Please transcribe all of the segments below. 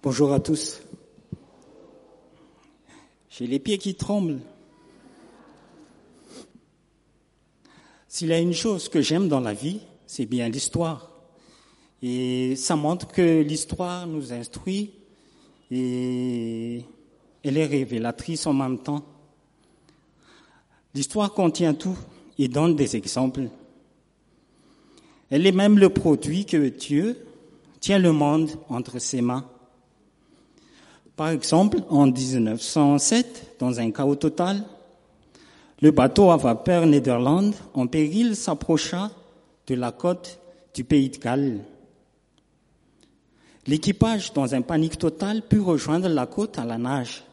Bonjour à tous. J'ai les pieds qui tremblent. S'il y a une chose que j'aime dans la vie, c'est bien l'histoire. Et ça montre que l'histoire nous instruit et elle est révélatrice en même temps. L'histoire contient tout et donne des exemples. Elle est même le produit que Dieu tient le monde entre ses mains. Par exemple, en 1907, dans un chaos total, le bateau à vapeur Nederland en péril s'approcha de la côte du pays de Galles. L'équipage, dans un panique totale, put rejoindre la côte à la nage.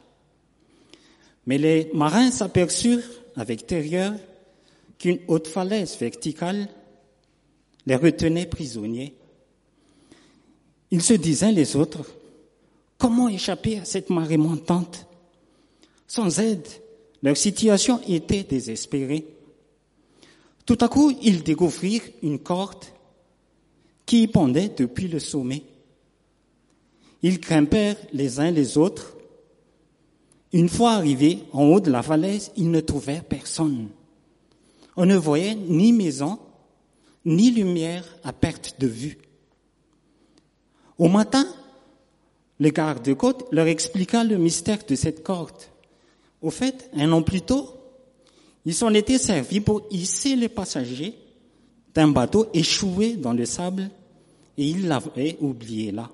Mais les marins s'aperçurent avec terreur qu'une haute falaise verticale les retenait prisonniers. Ils se disaient les autres, comment échapper à cette marée montante Sans aide, leur situation était désespérée. Tout à coup, ils découvrirent une corde qui pendait depuis le sommet. Ils grimpèrent les uns les autres. Une fois arrivés en haut de la falaise, ils ne trouvèrent personne. On ne voyait ni maison, ni lumière à perte de vue. Au matin, le garde-côte leur expliqua le mystère de cette corde. Au fait, un an plus tôt, ils s'en étaient servis pour hisser les passagers d'un bateau échoué dans le sable et ils l'avaient oublié là.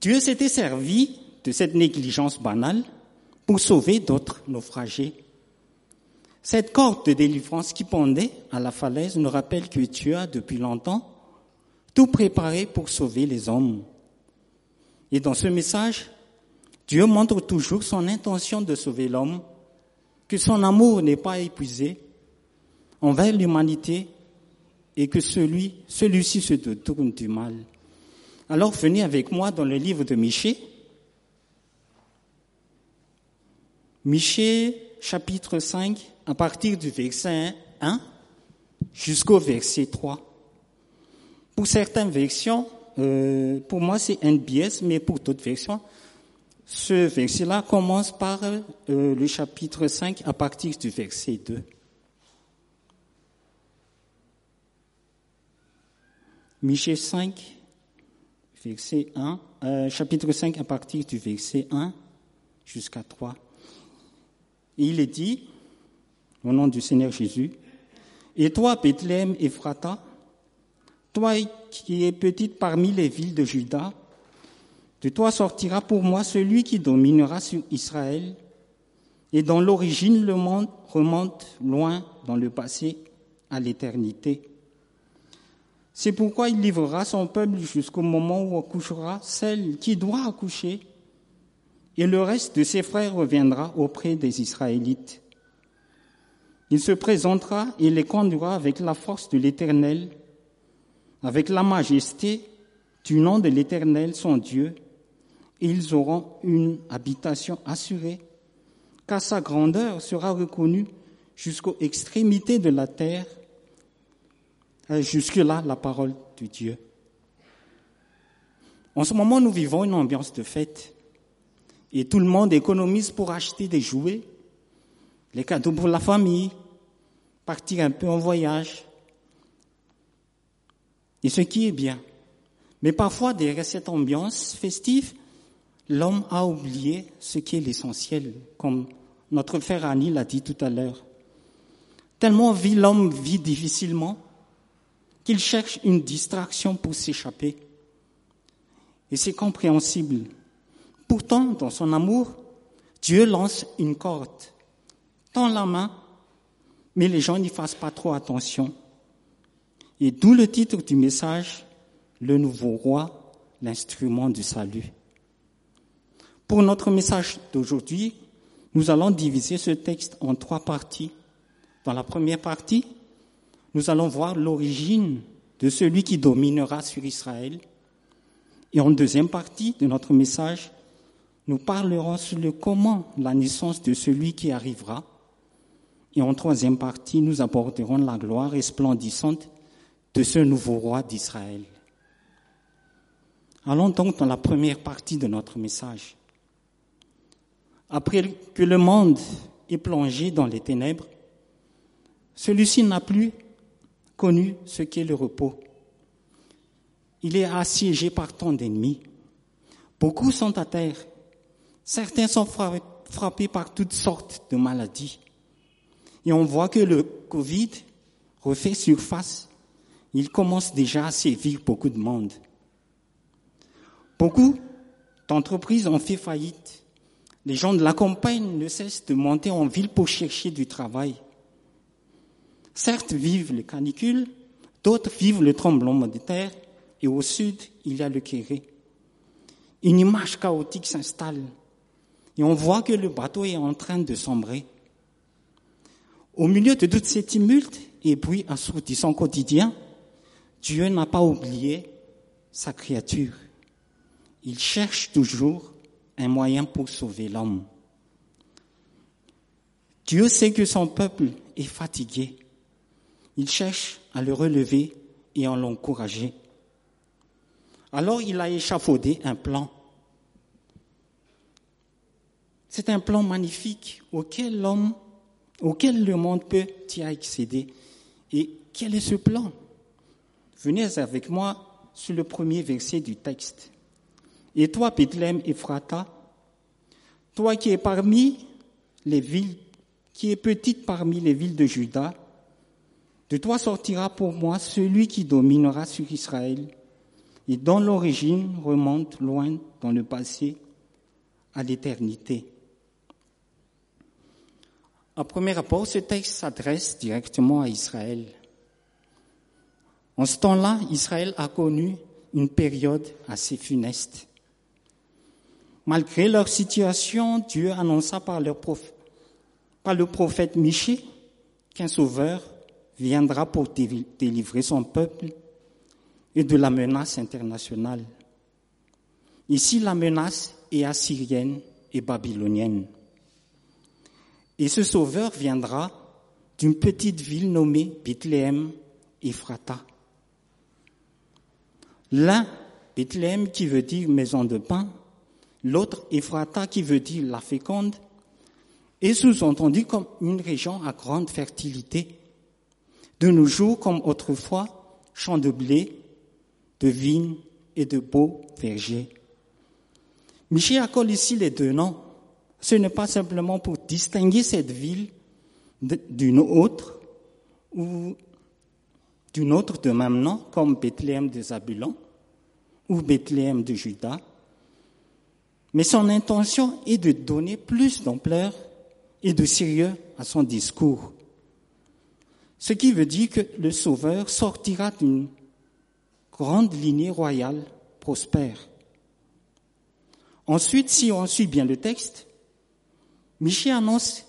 Dieu s'était servi de cette négligence banale pour sauver d'autres naufragés. Cette corde de délivrance qui pendait à la falaise nous rappelle que Dieu a depuis longtemps tout préparé pour sauver les hommes. Et dans ce message, Dieu montre toujours son intention de sauver l'homme, que son amour n'est pas épuisé envers l'humanité et que celui, celui-ci se détourne du mal. Alors venez avec moi dans le livre de Michée. Michée, chapitre 5, à partir du verset 1 jusqu'au verset 3. Pour certaines versions, euh, pour moi c'est NBS, mais pour d'autres versions, ce verset-là commence par euh, le chapitre 5 à partir du verset 2. Michée 5, verset 1, euh, chapitre 5 à partir du verset 1 jusqu'à 3. Et il est dit, au nom du Seigneur Jésus, Et toi, Bethléem Ephrata, toi qui es petite parmi les villes de Juda, de toi sortira pour moi celui qui dominera sur Israël, et dont l'origine le monde remonte loin dans le passé à l'éternité. C'est pourquoi il livrera son peuple jusqu'au moment où accouchera celle qui doit accoucher, et le reste de ses frères reviendra auprès des Israélites. Il se présentera et les conduira avec la force de l'Éternel, avec la majesté du nom de l'Éternel, son Dieu, ils auront une habitation assurée, car sa grandeur sera reconnue jusqu'aux extrémités de la terre, euh, jusque-là la parole de Dieu. En ce moment, nous vivons une ambiance de fête, et tout le monde économise pour acheter des jouets, les cadeaux pour la famille, partir un peu en voyage, et ce qui est bien. Mais parfois, derrière cette ambiance festive, l'homme a oublié ce qui est l'essentiel, comme notre frère Annie l'a dit tout à l'heure. Tellement vit l'homme vit difficilement qu'il cherche une distraction pour s'échapper. Et c'est compréhensible. Pourtant, dans son amour, Dieu lance une corde, tend la main, mais les gens n'y fassent pas trop attention. Et d'où le titre du message, Le nouveau roi, l'instrument du salut. Pour notre message d'aujourd'hui, nous allons diviser ce texte en trois parties. Dans la première partie, nous allons voir l'origine de celui qui dominera sur Israël. Et en deuxième partie de notre message, nous parlerons sur le comment, la naissance de celui qui arrivera. Et en troisième partie, nous aborderons la gloire resplendissante de ce nouveau roi d'Israël. Allons donc dans la première partie de notre message. Après que le monde est plongé dans les ténèbres, celui-ci n'a plus connu ce qu'est le repos. Il est assiégé par tant d'ennemis. Beaucoup sont à terre. Certains sont frappés par toutes sortes de maladies. Et on voit que le Covid refait surface. Il commence déjà à sévir beaucoup de monde. Beaucoup d'entreprises ont fait faillite. Les gens de la campagne ne cessent de monter en ville pour chercher du travail. Certes vivent les canicules, d'autres vivent le tremblement de terre, et au sud, il y a le Kéré. Une image chaotique s'installe, et on voit que le bateau est en train de sombrer. Au milieu de toutes ces tumultes et bruits assourdissants quotidiens, Dieu n'a pas oublié sa créature. Il cherche toujours un moyen pour sauver l'homme. Dieu sait que son peuple est fatigué. Il cherche à le relever et à l'encourager. Alors il a échafaudé un plan. C'est un plan magnifique auquel l'homme auquel le monde peut y accéder. Et quel est ce plan? Venez avec moi sur le premier verset du texte. Et toi, Bethléem Ephrata, toi qui es parmi les villes, qui es petite parmi les villes de Juda, de toi sortira pour moi celui qui dominera sur Israël et dont l'origine remonte loin dans le passé à l'éternité. À premier rapport, ce texte s'adresse directement à Israël. En ce temps-là, Israël a connu une période assez funeste. Malgré leur situation, Dieu annonça par, le prophète Michée qu'un sauveur viendra pour délivrer son peuple et de la menace internationale. Ici, la menace est assyrienne et babylonienne. Et ce sauveur viendra d'une petite ville nommée Bethléem Ephrata. L'un, Bethléem qui veut dire maison de pain, l'autre Ephrata qui veut dire la féconde, est sous-entendu comme une région à grande fertilité. De nos jours, comme autrefois, champs de blé, de vignes et de beaux vergers. Michel accorde ici les deux noms ce n'est pas simplement pour distinguer cette ville d'une autre ou d'une autre de même nom, comme Bethléem de Zabulon ou Bethléem de Juda, mais son intention est de donner plus d'ampleur et de sérieux à son discours. Ce qui veut dire que le Sauveur sortira d'une grande lignée royale prospère. Ensuite, si on suit bien le texte, Michel annonce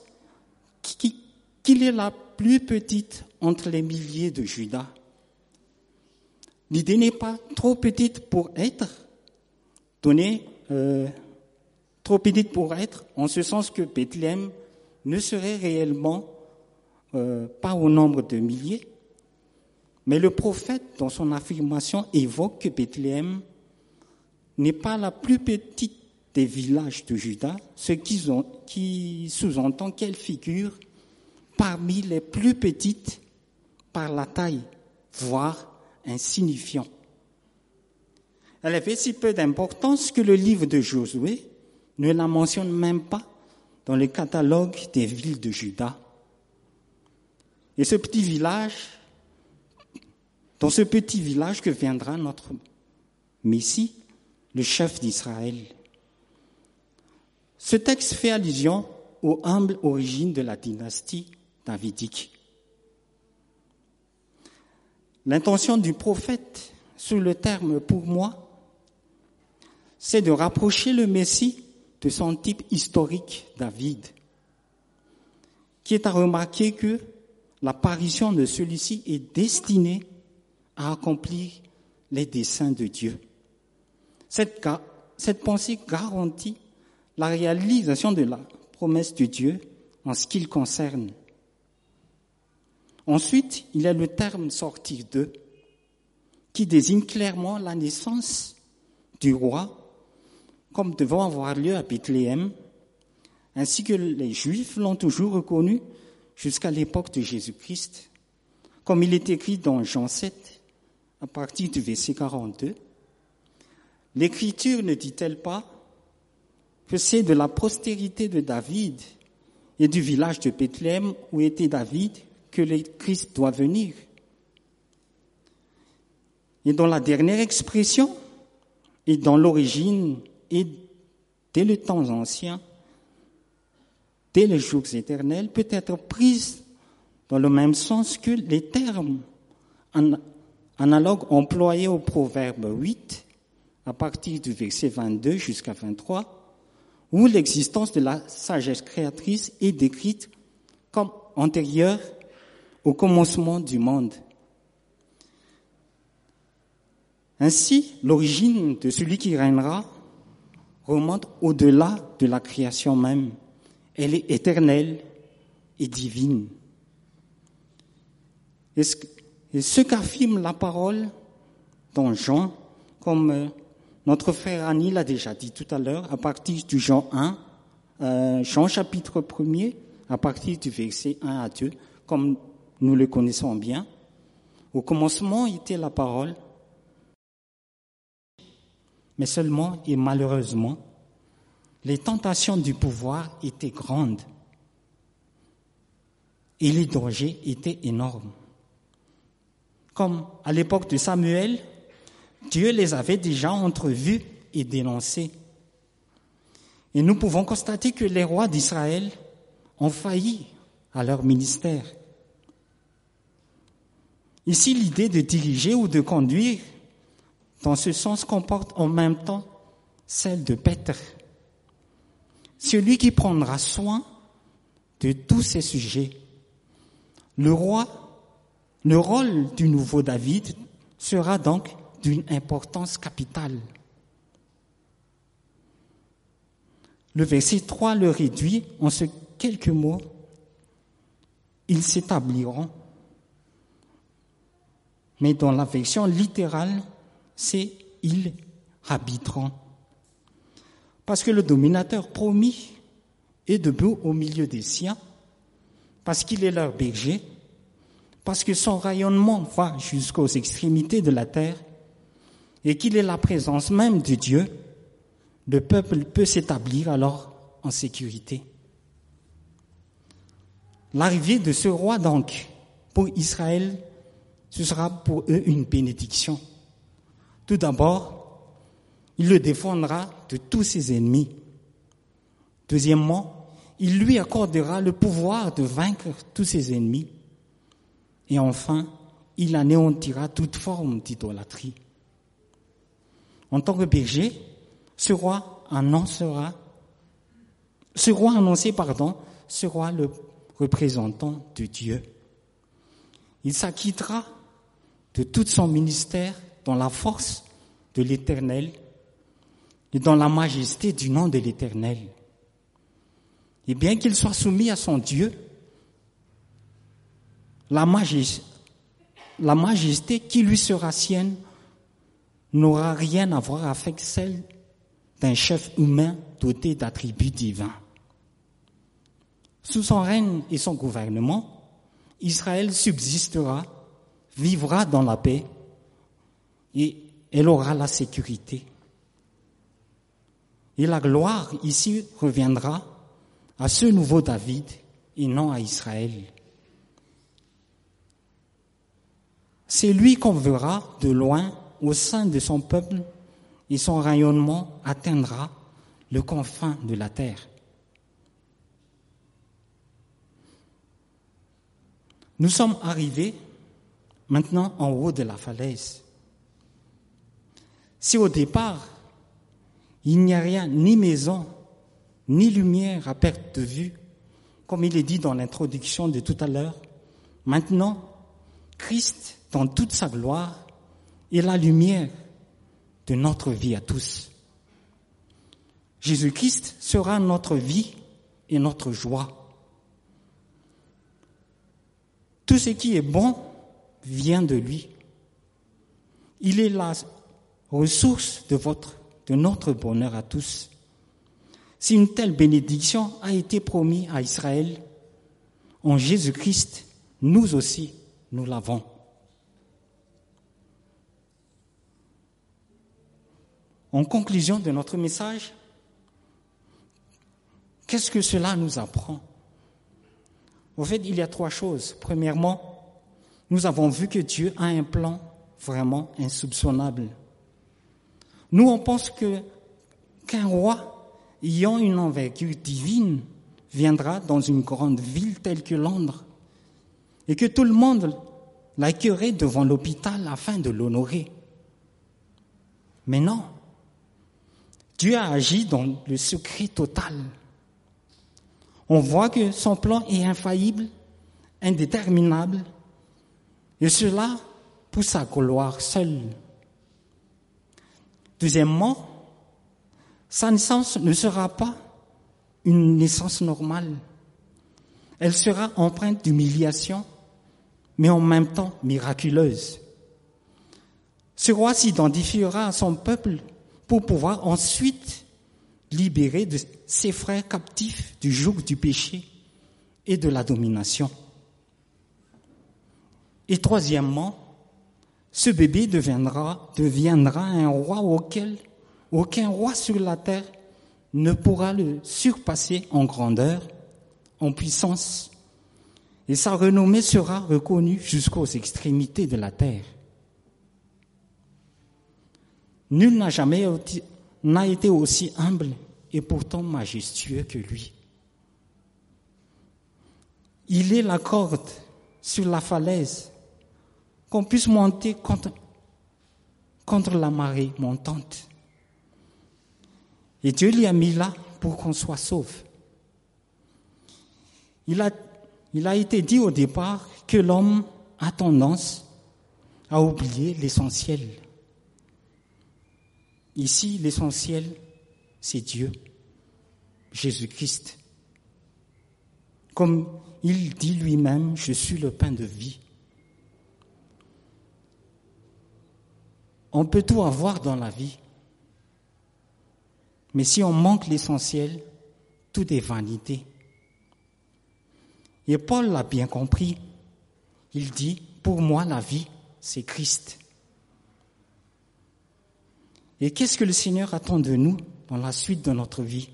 qu'il est la plus petite entre les milliers de Judas. L'idée n'est pas trop petite pour être. Donnée, euh, trop petite pour être, en ce sens que Bethléem ne serait réellement euh, pas au nombre de milliers, mais le prophète, dans son affirmation, évoque que Bethléem n'est pas la plus petite des villages de Juda, ce qui, qui sous-entend qu'elle figure parmi les plus petites par la taille, voire insignifiant. Elle avait si peu d'importance que le livre de Josué ne la mentionne même pas dans le catalogue des villes de Juda. Et ce petit village, dans ce petit village que viendra notre Messie, le chef d'Israël. Ce texte fait allusion aux humbles origines de la dynastie davidique. L'intention du prophète sous le terme pour moi, c'est de rapprocher le Messie de son type historique David, qui est à remarquer que l'apparition de celui-ci est destinée à accomplir les desseins de Dieu. Cette, cette pensée garantit la réalisation de la promesse de Dieu en ce qui le concerne. Ensuite, il y a le terme sortir d'eux, qui désigne clairement la naissance du roi, comme devant avoir lieu à Bethléem, ainsi que les Juifs l'ont toujours reconnu jusqu'à l'époque de Jésus-Christ, comme il est écrit dans Jean 7, à partir du verset 42. L'Écriture ne dit-elle pas que c'est de la postérité de David et du village de Bethléem où était David que le Christ doit venir. Et dans la dernière expression, et dans l'origine, et dès le temps ancien, dès les jours éternels, peut être prise dans le même sens que les termes analogues employés au proverbe 8, à partir du verset 22 jusqu'à 23, où l'existence de la sagesse créatrice est décrite comme antérieure au commencement du monde. Ainsi, l'origine de celui qui régnera remonte au-delà de la création même. Elle est éternelle et divine. Et ce qu'affirme la parole dans Jean, comme euh, notre frère Annie l'a déjà dit tout à l'heure, à partir du Jean 1, euh, Jean chapitre 1er, à partir du verset 1 à 2, comme nous le connaissons bien. Au commencement était la parole, mais seulement et malheureusement, les tentations du pouvoir étaient grandes et les dangers étaient énormes. Comme à l'époque de Samuel, Dieu les avait déjà entrevus et dénoncés. Et nous pouvons constater que les rois d'Israël ont failli à leur ministère. Ici, l'idée de diriger ou de conduire dans ce sens comporte en même temps celle de Petre, celui qui prendra soin de tous ces sujets. Le roi, le rôle du nouveau David sera donc d'une importance capitale. Le verset 3 le réduit en ce quelques mots. Ils s'établiront. Mais dans la version littérale, c'est ils habiteront. Parce que le dominateur promis est debout au milieu des siens, parce qu'il est leur berger, parce que son rayonnement va jusqu'aux extrémités de la terre, et qu'il est la présence même de Dieu, le peuple peut s'établir alors en sécurité. L'arrivée de ce roi, donc, pour Israël, ce sera pour eux une bénédiction. Tout d'abord, il le défendra de tous ses ennemis. Deuxièmement, il lui accordera le pouvoir de vaincre tous ses ennemis. Et enfin, il anéantira toute forme d'idolâtrie. En tant que berger, ce roi annoncera, ce roi annoncé, pardon, sera le représentant de Dieu. Il s'acquittera de tout son ministère dans la force de l'Éternel et dans la majesté du nom de l'Éternel. Et bien qu'il soit soumis à son Dieu, la majesté, la majesté qui lui sera sienne n'aura rien à voir avec celle d'un chef humain doté d'attributs divins. Sous son règne et son gouvernement, Israël subsistera, vivra dans la paix et elle aura la sécurité. Et la gloire ici reviendra à ce nouveau David et non à Israël. C'est lui qu'on verra de loin au sein de son peuple et son rayonnement atteindra le confin de la terre. Nous sommes arrivés maintenant en haut de la falaise. Si au départ, il n'y a rien, ni maison, ni lumière à perte de vue, comme il est dit dans l'introduction de tout à l'heure, maintenant, Christ, dans toute sa gloire, et la lumière de notre vie à tous. Jésus-Christ sera notre vie et notre joie. Tout ce qui est bon vient de lui. Il est la ressource de votre de notre bonheur à tous. Si une telle bénédiction a été promise à Israël, en Jésus-Christ, nous aussi, nous l'avons. En conclusion de notre message, qu'est-ce que cela nous apprend? En fait, il y a trois choses. Premièrement, nous avons vu que Dieu a un plan vraiment insoupçonnable. Nous, on pense que qu'un roi ayant une envergure divine viendra dans une grande ville telle que Londres et que tout le monde l'accueillerait devant l'hôpital afin de l'honorer. Mais non, Dieu a agi dans le secret total. On voit que son plan est infaillible, indéterminable, et cela pour sa gloire seule. Deuxièmement, sa naissance ne sera pas une naissance normale. Elle sera empreinte d'humiliation, mais en même temps miraculeuse. Ce roi s'identifiera à son peuple pour pouvoir ensuite libérer ses frères captifs du joug du péché et de la domination. Et troisièmement, ce bébé deviendra, un roi auquel aucun roi sur la terre ne pourra le surpasser en grandeur, en puissance, et sa renommée sera reconnue jusqu'aux extrémités de la terre. Nul n'a jamais été aussi humble et pourtant majestueux que lui. Il est la corde sur la falaise qu'on puisse monter contre, la marée montante. Et Dieu l'y a mis là pour qu'on soit a, il a été dit au départ que l'homme a tendance à oublier l'essentiel. Ici, l'essentiel, c'est Dieu, Jésus-Christ. Comme il dit lui-même, je suis le pain de vie. On peut tout avoir dans la vie, mais si on manque l'essentiel, tout est vanité. Et Paul l'a bien compris. Il dit, pour moi, la vie, c'est Christ. Et qu'est-ce que le Seigneur attend de nous dans la suite de notre vie?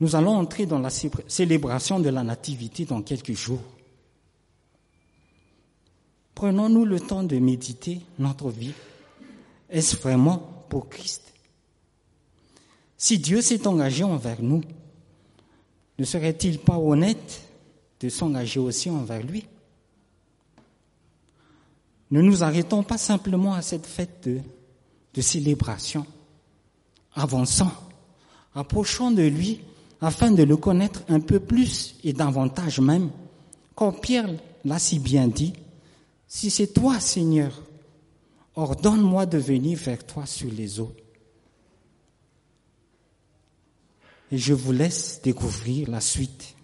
Nous allons entrer dans la célébration de la Nativité dans quelques jours. Prenons-nous le temps de méditer notre vie. Est-ce vraiment pour Christ? Si Dieu s'est engagé envers nous, ne serait-il pas honnête de s'engager aussi envers lui? Ne nous arrêtons pas simplement à cette fête de, célébration. Avançons, approchons de lui afin de le connaître un peu plus et davantage même. Comme Pierre l'a si bien dit, si c'est toi, Seigneur, ordonne-moi de venir vers toi sur les eaux. Et je vous laisse découvrir la suite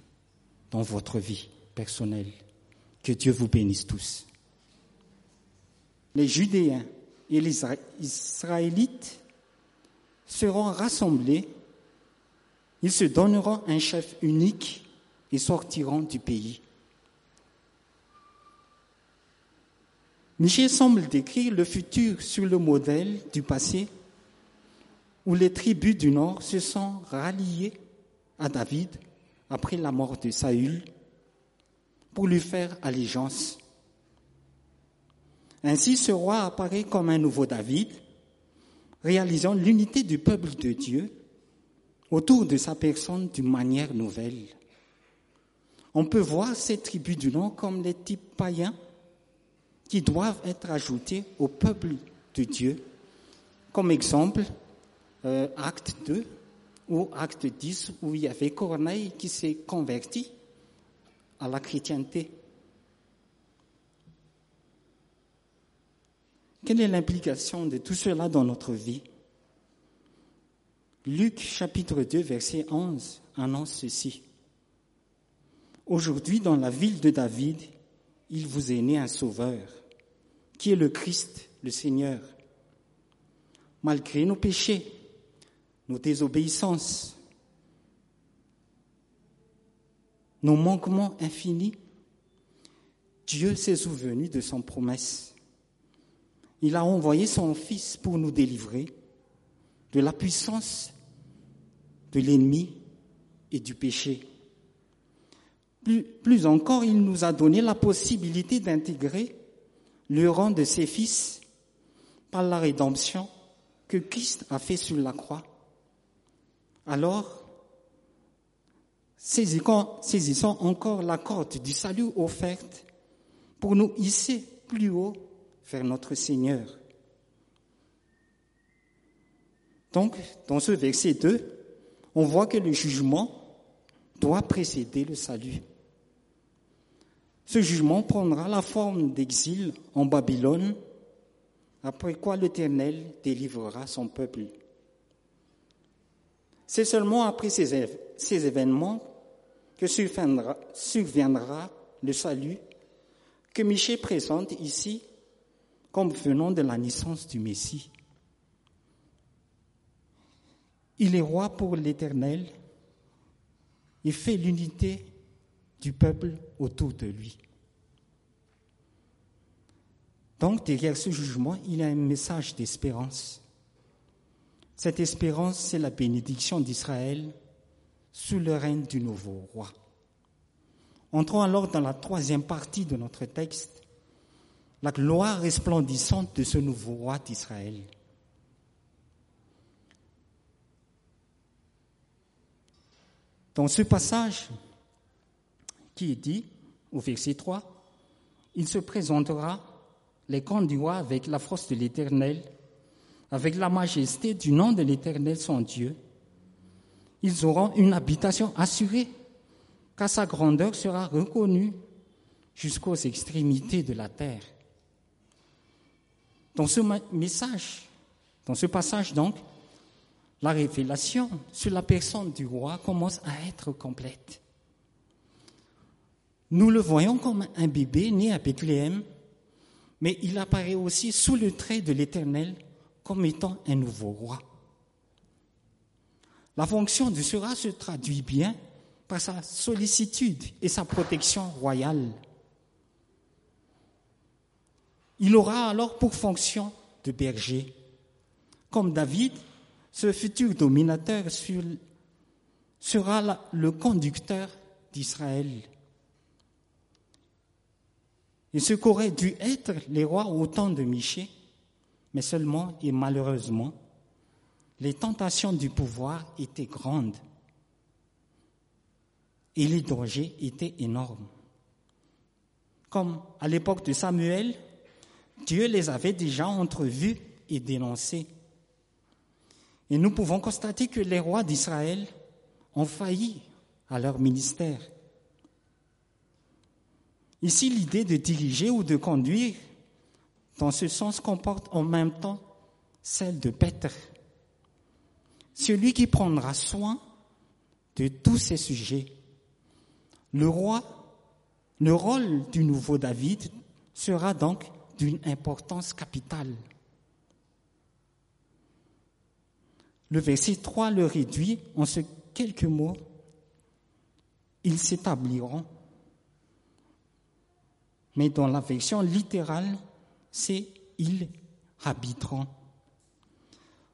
dans votre vie personnelle. Que Dieu vous bénisse tous les Judéens et les Israélites seront rassemblés, ils se donneront un chef unique et sortiront du pays. Michel semble décrire le futur sur le modèle du passé où les tribus du Nord se sont ralliées à David après la mort de Saül pour lui faire allégeance. Ainsi, ce roi apparaît comme un nouveau David, réalisant l'unité du peuple de Dieu autour de sa personne d'une manière nouvelle. On peut voir ces tribus du Nord comme des types païens qui doivent être ajoutés au peuple de Dieu. Comme exemple, euh, acte 2 ou acte 10 où il y avait Corneille qui s'est converti à la chrétienté. Quelle est l'implication de tout cela dans notre vie? Luc chapitre 2 verset 11 annonce ceci. Aujourd'hui dans la ville de David, il vous est né un sauveur, qui est le Christ, le Seigneur. malgré nos péchés, nos désobéissances, nos manquements infinis, Dieu s'est souvenu de son promesse. Il a envoyé son Fils pour nous délivrer de la puissance de l'ennemi et du péché. Plus, encore, il nous a donné la possibilité d'intégrer le rang de ses fils par la rédemption que Christ a fait sur la croix. Alors, saisissons encore la corde du salut offerte pour nous hisser plus haut vers notre Seigneur. Donc, dans ce verset 2, on voit que le jugement doit précéder le salut. Ce jugement prendra la forme d'exil en Babylone, après quoi l'Éternel délivrera son peuple. C'est seulement après ces, événements que surviendra, le salut que Michel présente ici comme venant de la naissance du Messie. Il est roi pour l'Éternel. Il fait l'unité du peuple autour de lui. Donc, derrière ce jugement, il y a un message d'espérance. Cette espérance, c'est la bénédiction d'Israël sous le règne du nouveau roi. Entrons alors dans la troisième partie de notre texte, la gloire resplendissante de ce nouveau roi d'Israël. Dans ce passage qui dit au verset 3, il se présentera les roi avec la force de l'Éternel, avec la majesté du nom de l'Éternel son Dieu. Ils auront une habitation assurée, car sa grandeur sera reconnue jusqu'aux extrémités de la terre. Dans ce message, dans ce passage donc, la révélation sur la personne du roi commence à être complète. Nous le voyons comme un bébé né à Bethléem, mais il apparaît aussi sous le trait de l'Éternel comme étant un nouveau roi. La fonction de roi se traduit bien par sa sollicitude et sa protection royale. Il aura alors pour fonction de berger. Comme David, ce futur dominateur sera le conducteur d'Israël. Et ce qu'auraient dû être les rois au temps de Michée, mais seulement et malheureusement, les tentations du pouvoir étaient grandes et les dangers étaient énormes. Comme à l'époque de Samuel, Dieu les avait déjà entrevus et dénoncés. Et nous pouvons constater que les rois d'Israël ont failli à leur ministère. Ici, l'idée de diriger ou de conduire dans ce sens comporte en même temps celle de Peter, celui qui prendra soin de tous ces sujets. Le roi, le rôle du nouveau David sera donc d'une importance capitale. Le verset 3 le réduit en ce quelques mots. Ils s'établiront. Mais dans la littérale, c'est ils habiteront.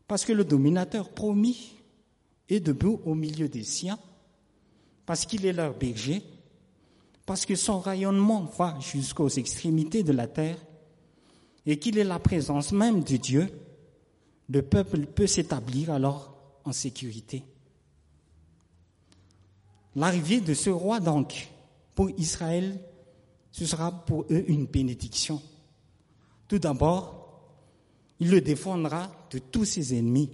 Parce que le dominateur promis est debout au milieu des siens, parce qu'il est leur berger, parce que son rayonnement va jusqu'aux extrémités de la terre, et qu'il est la présence même de Dieu, le peuple peut s'établir alors en sécurité. L'arrivée de ce roi, donc, pour Israël, ce sera pour eux une bénédiction. Tout d'abord, il le défendra de tous ses ennemis.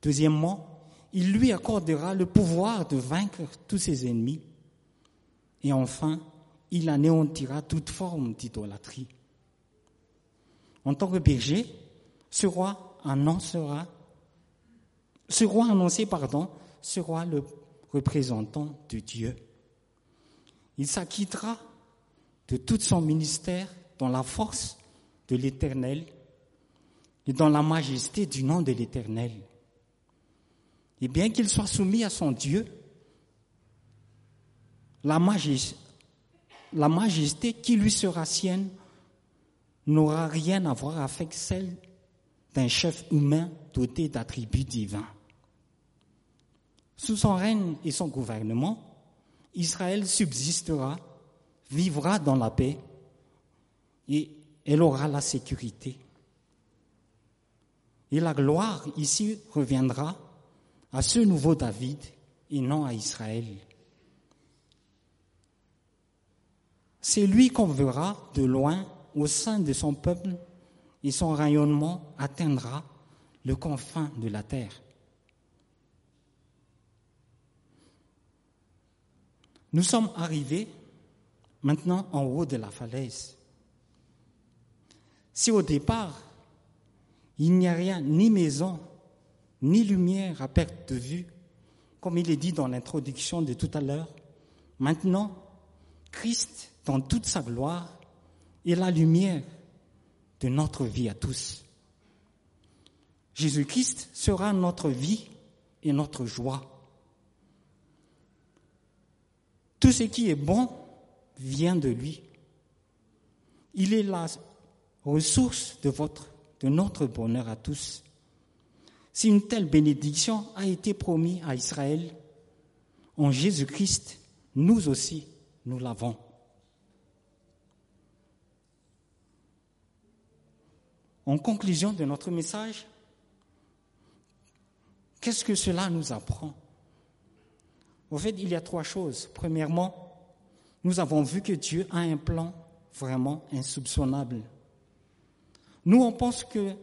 Deuxièmement, il lui accordera le pouvoir de vaincre tous ses ennemis. Et enfin, il anéantira toute forme d'idolâtrie. En tant que berger, ce roi annoncera, ce roi annoncé, pardon, sera le représentant de Dieu. Il s'acquittera de tout son ministère dans la force de l'Éternel et dans la majesté du nom de l'Éternel. Et bien qu'il soit soumis à son Dieu, la majesté, qui lui sera sienne n'aura rien à voir avec celle d'un chef humain doté d'attributs divins. Sous son règne et son gouvernement, Israël subsistera, vivra dans la paix et elle aura la sécurité. Et la gloire ici reviendra à ce nouveau David et non à Israël. C'est lui qu'on verra de loin au sein de son peuple et son rayonnement atteindra le confin de la terre. Nous sommes arrivés maintenant en haut de la falaise. Si au départ, il n'y a rien, ni maison, ni lumière à perte de vue, comme il est dit dans l'introduction de tout à l'heure, maintenant, Christ, dans toute sa gloire, est la lumière de notre vie à tous. Jésus-Christ sera notre vie et notre joie. Tout ce qui est bon vient de lui. Il est la ressource de notre bonheur à tous. Si une telle bénédiction a été promise à Israël, en Jésus-Christ, nous aussi, nous l'avons. En conclusion de notre message, qu'est-ce que cela nous apprend? En fait, il y a trois choses. Premièrement, nous avons vu que Dieu a un plan vraiment insoupçonnable. Nous, on pense que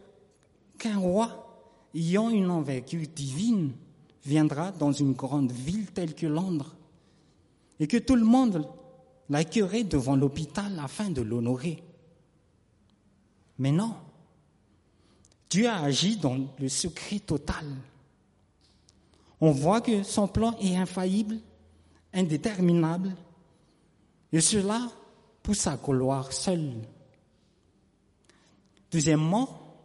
qu'un roi ayant une envergure divine viendra dans une grande ville telle que Londres et que tout le monde l'accueillerait devant l'hôpital afin de l'honorer. Mais non, Dieu a agi dans le secret total. On voit que son plan est infaillible, indéterminable, et cela pour sa gloire seule. Deuxièmement,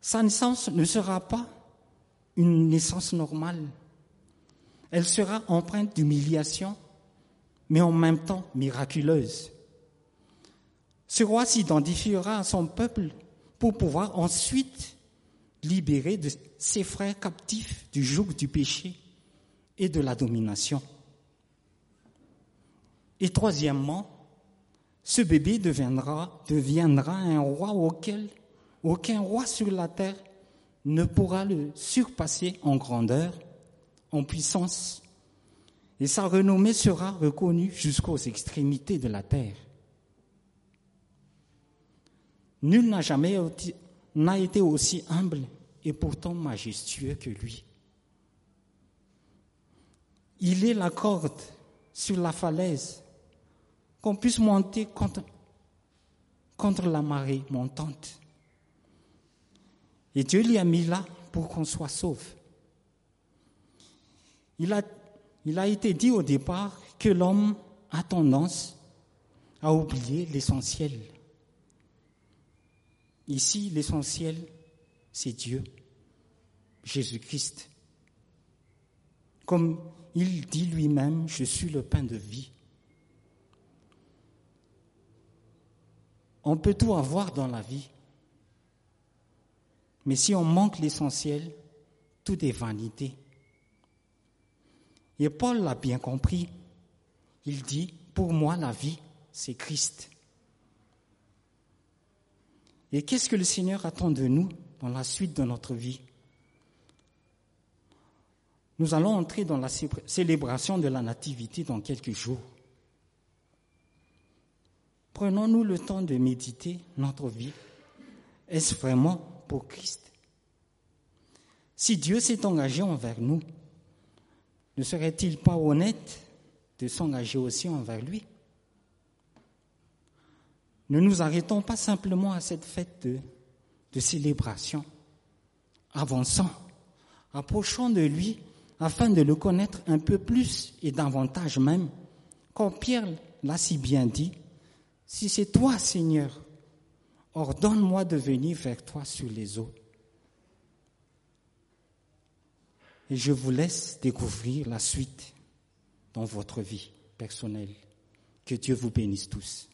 sa naissance ne sera pas une naissance normale. Elle sera empreinte d'humiliation, mais en même temps miraculeuse. Ce roi s'identifiera à son peuple pour pouvoir ensuite libérer ses frères captifs du joug du péché et de la domination. Et troisièmement, ce bébé deviendra, un roi auquel aucun roi sur la terre ne pourra le surpasser en grandeur, en puissance, et sa renommée sera reconnue jusqu'aux extrémités de la terre. Nul n'a jamais été aussi humble et pourtant majestueux que lui. Il est la corde sur la falaise qu'on puisse monter contre, la marée montante. Et Dieu l'y a mis là pour qu'on soit sauve. Il a, il a été dit au départ que l'homme a tendance à oublier l'essentiel. Ici, l'essentiel, c'est Dieu, Jésus-Christ. Comme il dit lui-même, je suis le pain de vie. On peut tout avoir dans la vie, mais si on manque l'essentiel, tout est vanité. Et Paul l'a bien compris. Il dit, pour moi, la vie, c'est Christ. Et qu'est-ce que le Seigneur attend de nous dans la suite de notre vie? Nous allons entrer dans la célébration de la Nativité dans quelques jours. Prenons-nous le temps de méditer notre vie. Est-ce vraiment pour Christ? Si Dieu s'est engagé envers nous, ne serait-il pas honnête de s'engager aussi envers lui? Ne nous arrêtons pas simplement à cette fête de, célébration. Avançons, approchons de lui afin de le connaître un peu plus et davantage même. Comme Pierre l'a si bien dit, si c'est toi, Seigneur, Ordonne-moi de venir vers toi sur les eaux. Et je vous laisse découvrir la suite dans votre vie personnelle. Que Dieu vous bénisse tous.